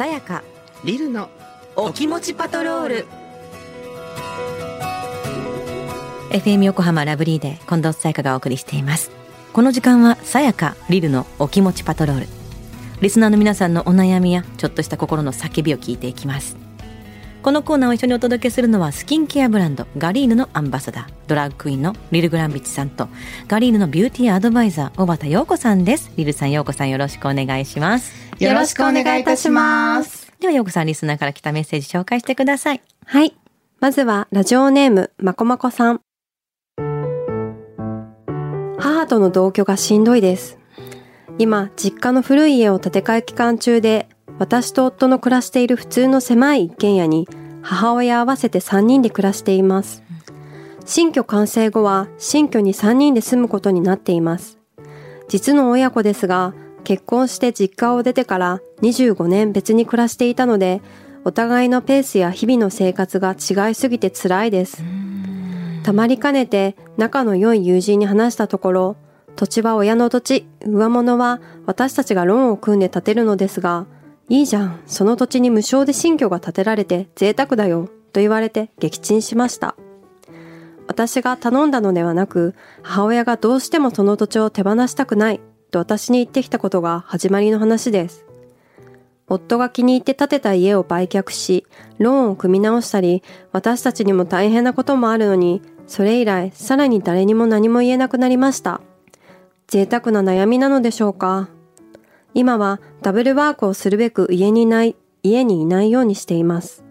さやか。リルのお気持ちパトロール。FM 横浜ラブリーで近藤さやかがお送りしています。この時間はさやかリルのお気持ちパトロール。リスナーの皆さんのお悩みやちょっとした心の叫びを聞いていきますこのコーナーを一緒にお届けするのはスキンケアブランドガリーヌのアンバサダードラッグクイーンのリル・グランビッチさんとガリーヌのビューティーアドバイザー小畑陽子さんですリルさん陽子さんよろしくお願いしますよろしくお願いいたしますでは陽子さんリスナーから来たメッセージ紹介してくださいはい。まずは、ラジオネーム、まこまこさん。母との同居がしんどいです。今、実家の古い家を建て替え期間中で、私と夫の暮らしている普通の狭い一軒家に、母親合わせて3人で暮らしています。新居完成後は、新居に3人で住むことになっています。実の親子ですが、結婚して実家を出てから25年別に暮らしていたので、お互いのペースや日々の生活が違いすぎて辛いです。たまりかねて仲の良い友人に話したところ、土地は親の土地、上物は私たちがローンを組んで建てるのですが、いいじゃん、その土地に無償で新居が建てられて贅沢だよ、と言われて撃沈しました。私が頼んだのではなく、母親がどうしてもその土地を手放したくない、と私に言ってきたことが始まりの話です。夫が気に入って建てた家を売却し、ローンを組み直したり、私たちにも大変なこともあるのに、それ以来、さらに誰にも何も言えなくなりました。贅沢な悩みなのでしょうか？今はダブルワークをするべく家にいない、家にいないようにしています。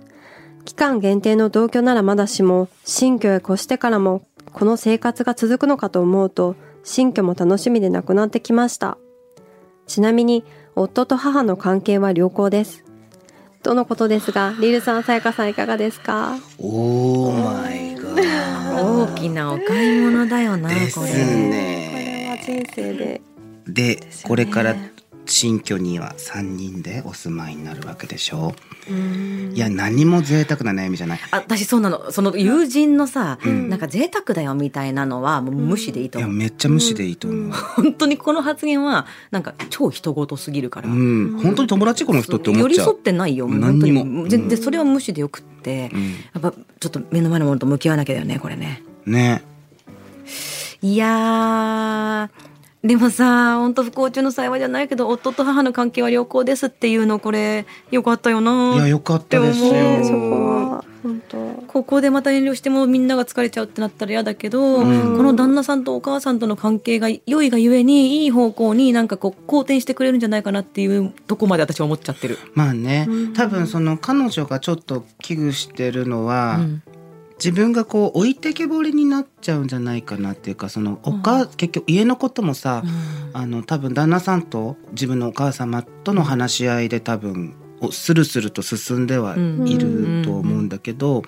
期間限定の同居ならまだしも、新居へ越してからも、この生活が続くのかと思うと、新居も楽しみでなくなってきました。ちなみに、夫と母の関係は良好です。とのことですが、リルさん、さやかさんいかがですか？オーマイガー大きなお買い物だよなですこれこれはね人生で。でこれから新居には3人でお住まいになるわけでしょいや何も贅沢な悩みじゃない。あ私そうなの。その友人のさ、ん。なんか贅沢だよみたいなのはもう無視でいいと思う、いやめっちゃ無視でいいと思う。本当にこの発言はなんか超人事すぎるから、うん。本当に友達この人って思寄り添っちゃう。ってないよ何にも。全然それは無視でよくって、うん。やっぱちょっと目の前のものと向き合わなきゃだよねこれね。ね。いやーでもさ本当不幸中の幸いじゃないけど夫と母の関係は良好ですっていうのこれよかったよないやよかったですよ。そこは、本当。ここでまた遠慮してもみんなが疲れちゃうってなったら嫌だけど、うん。この旦那さんとお母さんとの関係が良いがゆえにいい方向になんかこう好転してくれるんじゃないかなっていうとこまで私は思っちゃってる。まあね。うん。多分その彼女がちょっと危惧してるのは、うん自分がこう置いてけぼりになっちゃうんじゃないかなっていうかそのおか、結局家のこともさ、あの多分旦那さんと自分のお母様との話し合いで多分おスルスルと進んではいると思うんだけど、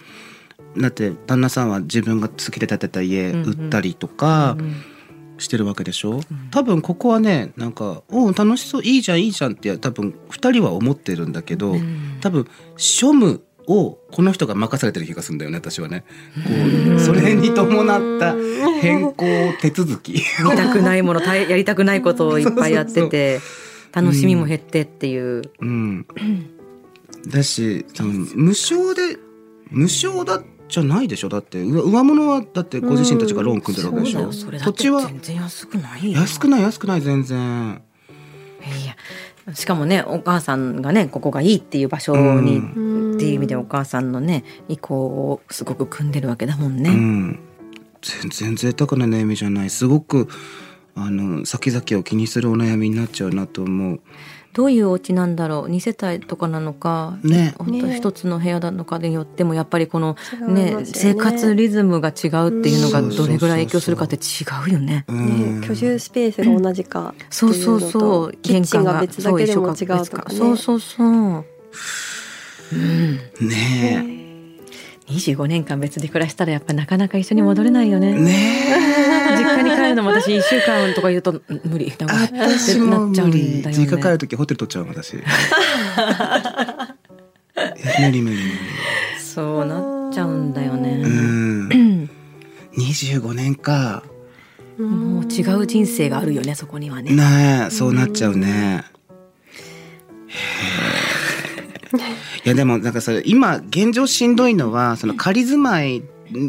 だって旦那さんは自分が好きで建てた家うん売ったりとかうんしてるわけでしょ、多分ここはねなんか「おう楽しそういいじゃんいいじゃん」って多分2人は思ってるんだけど、うん。多分庶務をこの人が任されてる気がするんだよね私はね。こうそれに伴った変更手続き。見たくないものたやりたくないことを いっぱいやってて楽しみも減ってっていう。うん、だしその無償で無償だじゃないでしょ？だって上上物はだってご自身たちがローン組んでるわけでしょ、そうだよそれだって土地は全然安くないよ。安くない安くない全然いやしかもねお母さんがねここがいいっていう場所に、うん。っていう意味でお母さんのね意向をすごく組んでるわけだもんね。うん。全然贅沢な悩みじゃない。すごくあの先々を気にするお悩みになっちゃうなと思うどういうお家なんだろう？二世帯とかなのか、ね。本当ね。一つの部屋なのかによってもやっぱりこのねよね。生活リズムが違うっていうのがうんどれぐらい影響するかって違うよね。うん。ね、居住スペースが同じかそうそうそう。とキッチンが別だけでも違うとかね。そうそうそう。う。ん、ね25年間別で暮らしたらやっぱなかなか一緒に戻れないよね。え。ね実家に帰るのも私1週間とか言うとうん無理。だえから私も無んだよね。理実家帰る時ホテル取っちゃう私。え 無理無理無理。そうなっちゃうんだようね。ん25年か。もう違う人生があるよねそこにはね。ねえそうなっちゃうね いやでもなんかそれ今現状しんどいのはその仮住まい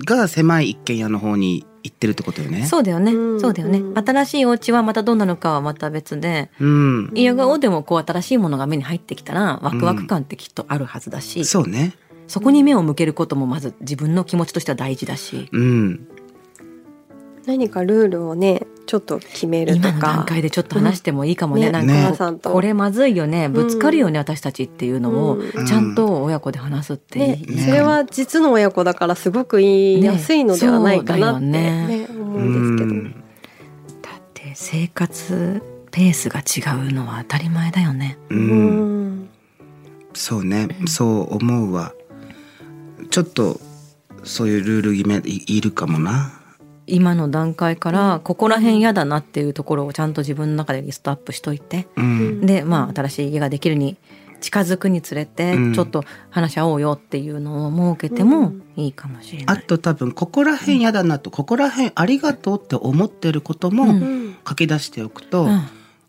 が狭い一軒家の方に行ってるってことよね。そうだよね、うんそうだよねうん新しいお家はまたどうなのかはまた別でうん。嫌顔でもこう新しいものが目に入ってきたらワクワク感ってきっとあるはずだし、そうね。そこに目を向けることもまず自分の気持ちとしては大事だしうん。何かルールをねちょっと決めると今の段か階でちょっと話してもいいかもね、ね。なんねかお母さんと。これまずいよね。ぶつかるよね、私たちっていうのをうん。ちゃんと親子で話すっていね。い、ね。それは実の親子だからすごく言いやすいのではないかなって、ね。ね。思ううんですけど、ん。だって生活ペースが違うのは当たり前だよね。う。うんん。そうね。そう思うわ。ちょっとそういうルール決めいいるかもな。今の段階からここら辺嫌だなっていうところをちゃんと自分の中でリストアップしといてうん。でまあ新しい家ができるに近づくにつれてうんちょっと話し合おうよっていうのを設けてもいいかもしれない。あと多分ここら辺嫌だなとここら辺ありがとうって思ってることもうんうん書き出しておくと、うん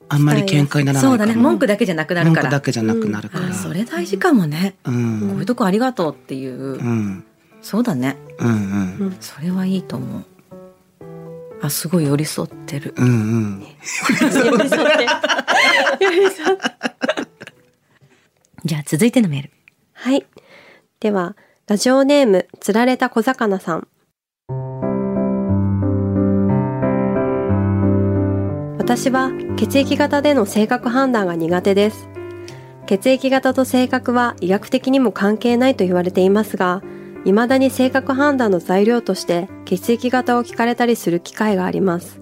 あんまり喧嘩にならないかも。そうだね文句だけじゃなくなる文句からだけじゃなくなるから。あそれ大事かもね、うん。こういうとこありがとうっていう、うん。そうだねうんうん。それはいいと思うあすごい寄り添ってる。うんうん。寄り添って。寄り添って。じゃあ続いてのメール。はい。ではラジオネームつられた小魚さん。私は血液型での性格判断が苦手です。血液型と性格は医学的にも関係ないと言われていますが未だに性格判断の材料として血液型を聞かれたりする機会があります。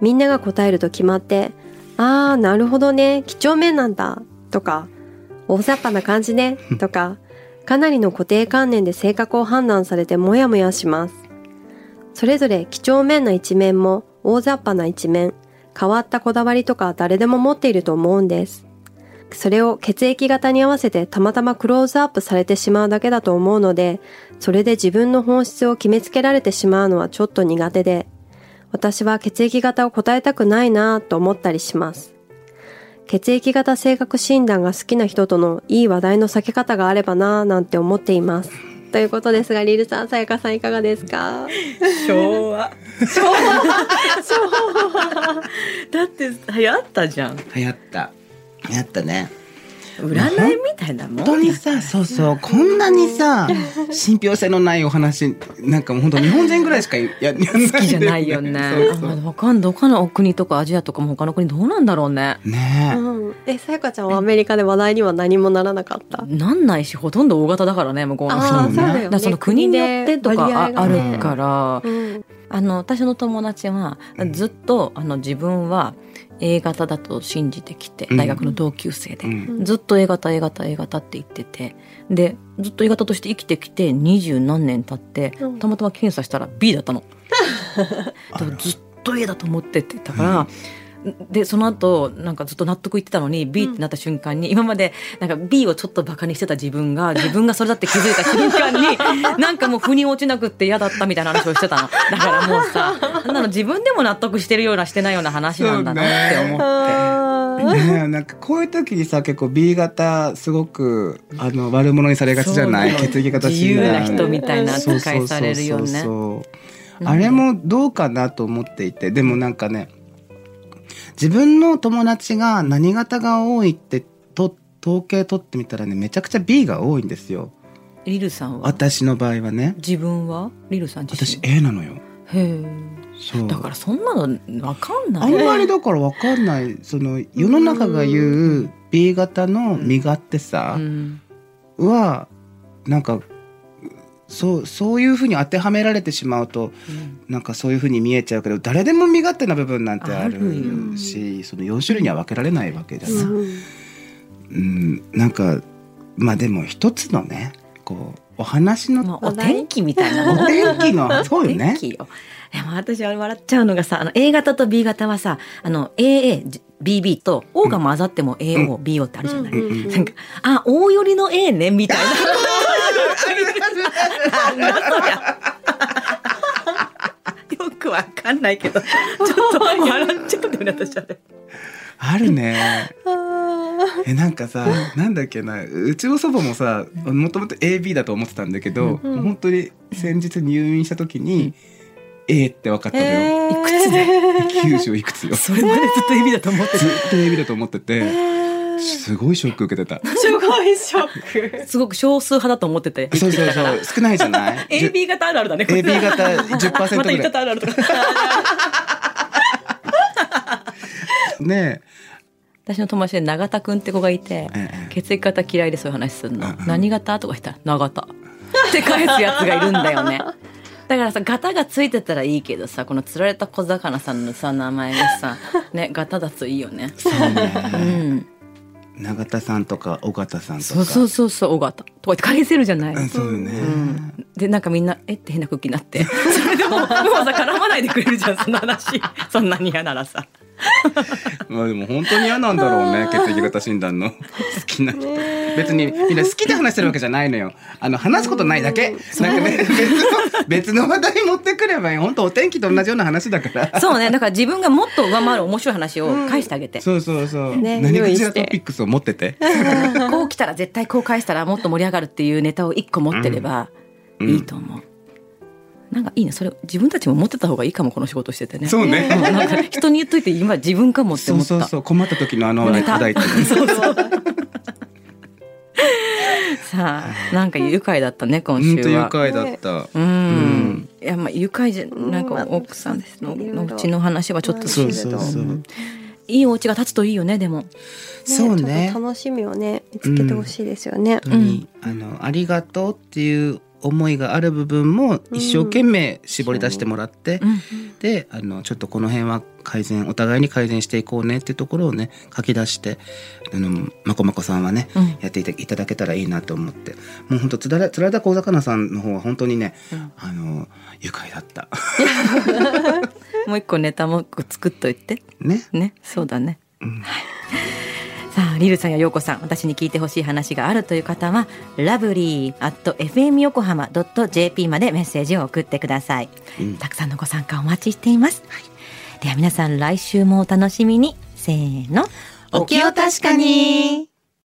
みんなが答えると決まってあーなるほどね。几帳面なんだとか大雑把な感じねとかかなりの固定観念で性格を判断されてモヤモヤします。それぞれ几帳面な一面も大雑把な一面変わったこだわりとか誰でも持っていると思うんですそれを血液型に合わせてたまたまクローズアップされてしまうだけだと思うのでそれで自分の本質を決めつけられてしまうのはちょっと苦手で私は血液型を答えたくないなぁと思ったりします。血液型性格診断が好きな人とのいい話題の避け方があればなぁなんて思っています。ということですが、リルさん、さやかさんいかがですか？昭和。だって流行ったじゃん。流行った。流行ったね。占いみたいなもん本当にさ、そうそう、こんなにさ、信憑性のないお話、なんかもう本当日本人ぐらいしかややんない。好きじゃないよね。そうそう。あわかん他の国とかアジアとかも他の国どうなんだろうね。ね。うん。え、さやかちゃんはアメリカで話題には何もならなかった？なんないしほとんど大型だからね向こうの人。ああ、そうね。ね。その国によってとかあるから、うん。あの私の友達はずっとあの自分は A 型だと信じてきてうん。大学の同級生で、うん。ずっと A 型 A 型 A 型って言っててでずっと A 型として生きてきて二十何年経ってうん。たまたま検査したら B だったの。ずっと A だと思ってってたから、でその後なんかずっと納得いってたのに B ってなった瞬間に、今までなんか B をちょっとバカにしてた自分が自分がそれだって気づいた瞬間に なんかもう腑に落ちなくって嫌だったみたいな話をしてたの。だからもうさなの自分でも納得してるようなしてないような話なんだなって思って。ねえ。なんかこういう時にさ結構 B 型すごくあの悪者にされがちじゃない？血液型自由な診断人みたいな扱いされるよね。あれもどうかなと思っていてでもなんかね自分の友達が何型が多いってと統計取ってみたらねめちゃくちゃ B が多いんですよ。リルさんは？私の場合はね。自分は？リルさん自私身 A なのよ。へえ。そう。だからそんなのわかんない。あんまりだから分かんない。その世の中が言う B 型の身勝手さうん。はなんかそうそういうふうに当てはめられてしまうとうん。なんかそういうふうに見えちゃうけど誰でも身勝手な部分なんてああるるしその4種類には分けられないわけじゃない、う。んうん、なんかまあでも一つのねこうお話のまあ、お天気みたいな。お天気の そうよ。ねでも私は笑っちゃうのがさあの A 型と B 型はさあの AABB と O が混ざっても AOBO ってあるじゃない、うん。うん。うん。なんかあ O 寄りの A ねみたいな よくわかんないけど。ちょっと笑っちゃうんだよね私あれ。あるね。あえなんかさなんだっけなうちの祖母もさもともと AB だと思ってたんだけど、うん本当に先日入院した時に、A って分かったのよ、えいくつで九州いくつよ。ずそれまでずっと指だと思ってっと AB だと思っててすごいショック受けてた。すごいショック。たすごく少数派だと思っててそうそうそう。少ないじゃない？AB 型あるあるだね AB 型10%また言いぐらい方あるあるとか。ね私の友達で永田くんって子がいて、ええ血液型嫌いでそういう話するの、うんうん何型とか言ったら永田。って返すやつがいるんだよね。だからさ型がついてたらいいけどさこの釣られた小魚さんのさ名前がさね型だといいよね。そううねん永田さんとか尾形さんとか。そうそうそうそう尾形。とか言って返せるじゃない、うんそうよね、うん、でなんかみんな「えっ?」て変な空気になって。それでももうさ絡まないでくれるじゃんその話。そんなに嫌ならさ。まあでも本当に嫌なんだろうね血液型診断の。好きな人別に みんな好きで話してるわけじゃないのよ。あの話すことないだけ。なんかね別の別の話題持ってくればいい。本当お天気と同じような話だから。そうね。だから自分がもっと上回る面白い話を返してあげて、そうそうそう、ね何かしらトピックスを持ってて。こう来たら絶対こう返したらもっと盛り上がるっていうネタを一個持ってればうん。いいと思う、なんかいいねそれ自分たちも持ってた方がいいかもこの仕事しててね。そうね。ん なんか人に言っといて今自分かもってそう思った。そうそう困った時のあのネタ。課題ってね。そうそう さあなんか愉快だったね今週本当愉は快だった、うん、いやまあ愉快じゃなんかまあ奥さんののうちの話はちょっとそうそういいお家が建つといいよねでも。そうね。ちょっと楽しみをね見つけてほしいですよね。本当に、あのありがとうっていう思いがある部分も一生懸命絞り出してもらって、う。ん。であのちょっとこの辺は改善お互いに改善していこうねっていうところをね書き出してあのまこまこさんはね、うん。やっていただけたらいいなと思って。もう本当つられつられた小魚さんの方は本当にね、うん。あの愉快だった。もう一個ネタも作っといて。ね、ね。そうだね。うんさあリルさんやヨーコさん私に聞いてほしい話があるという方はラブリー at fm 横浜 .jp までメッセージを送ってください。うん。たくさんのご参加お待ちしています、では皆さん来週もお楽しみに。せーの。お気を確かに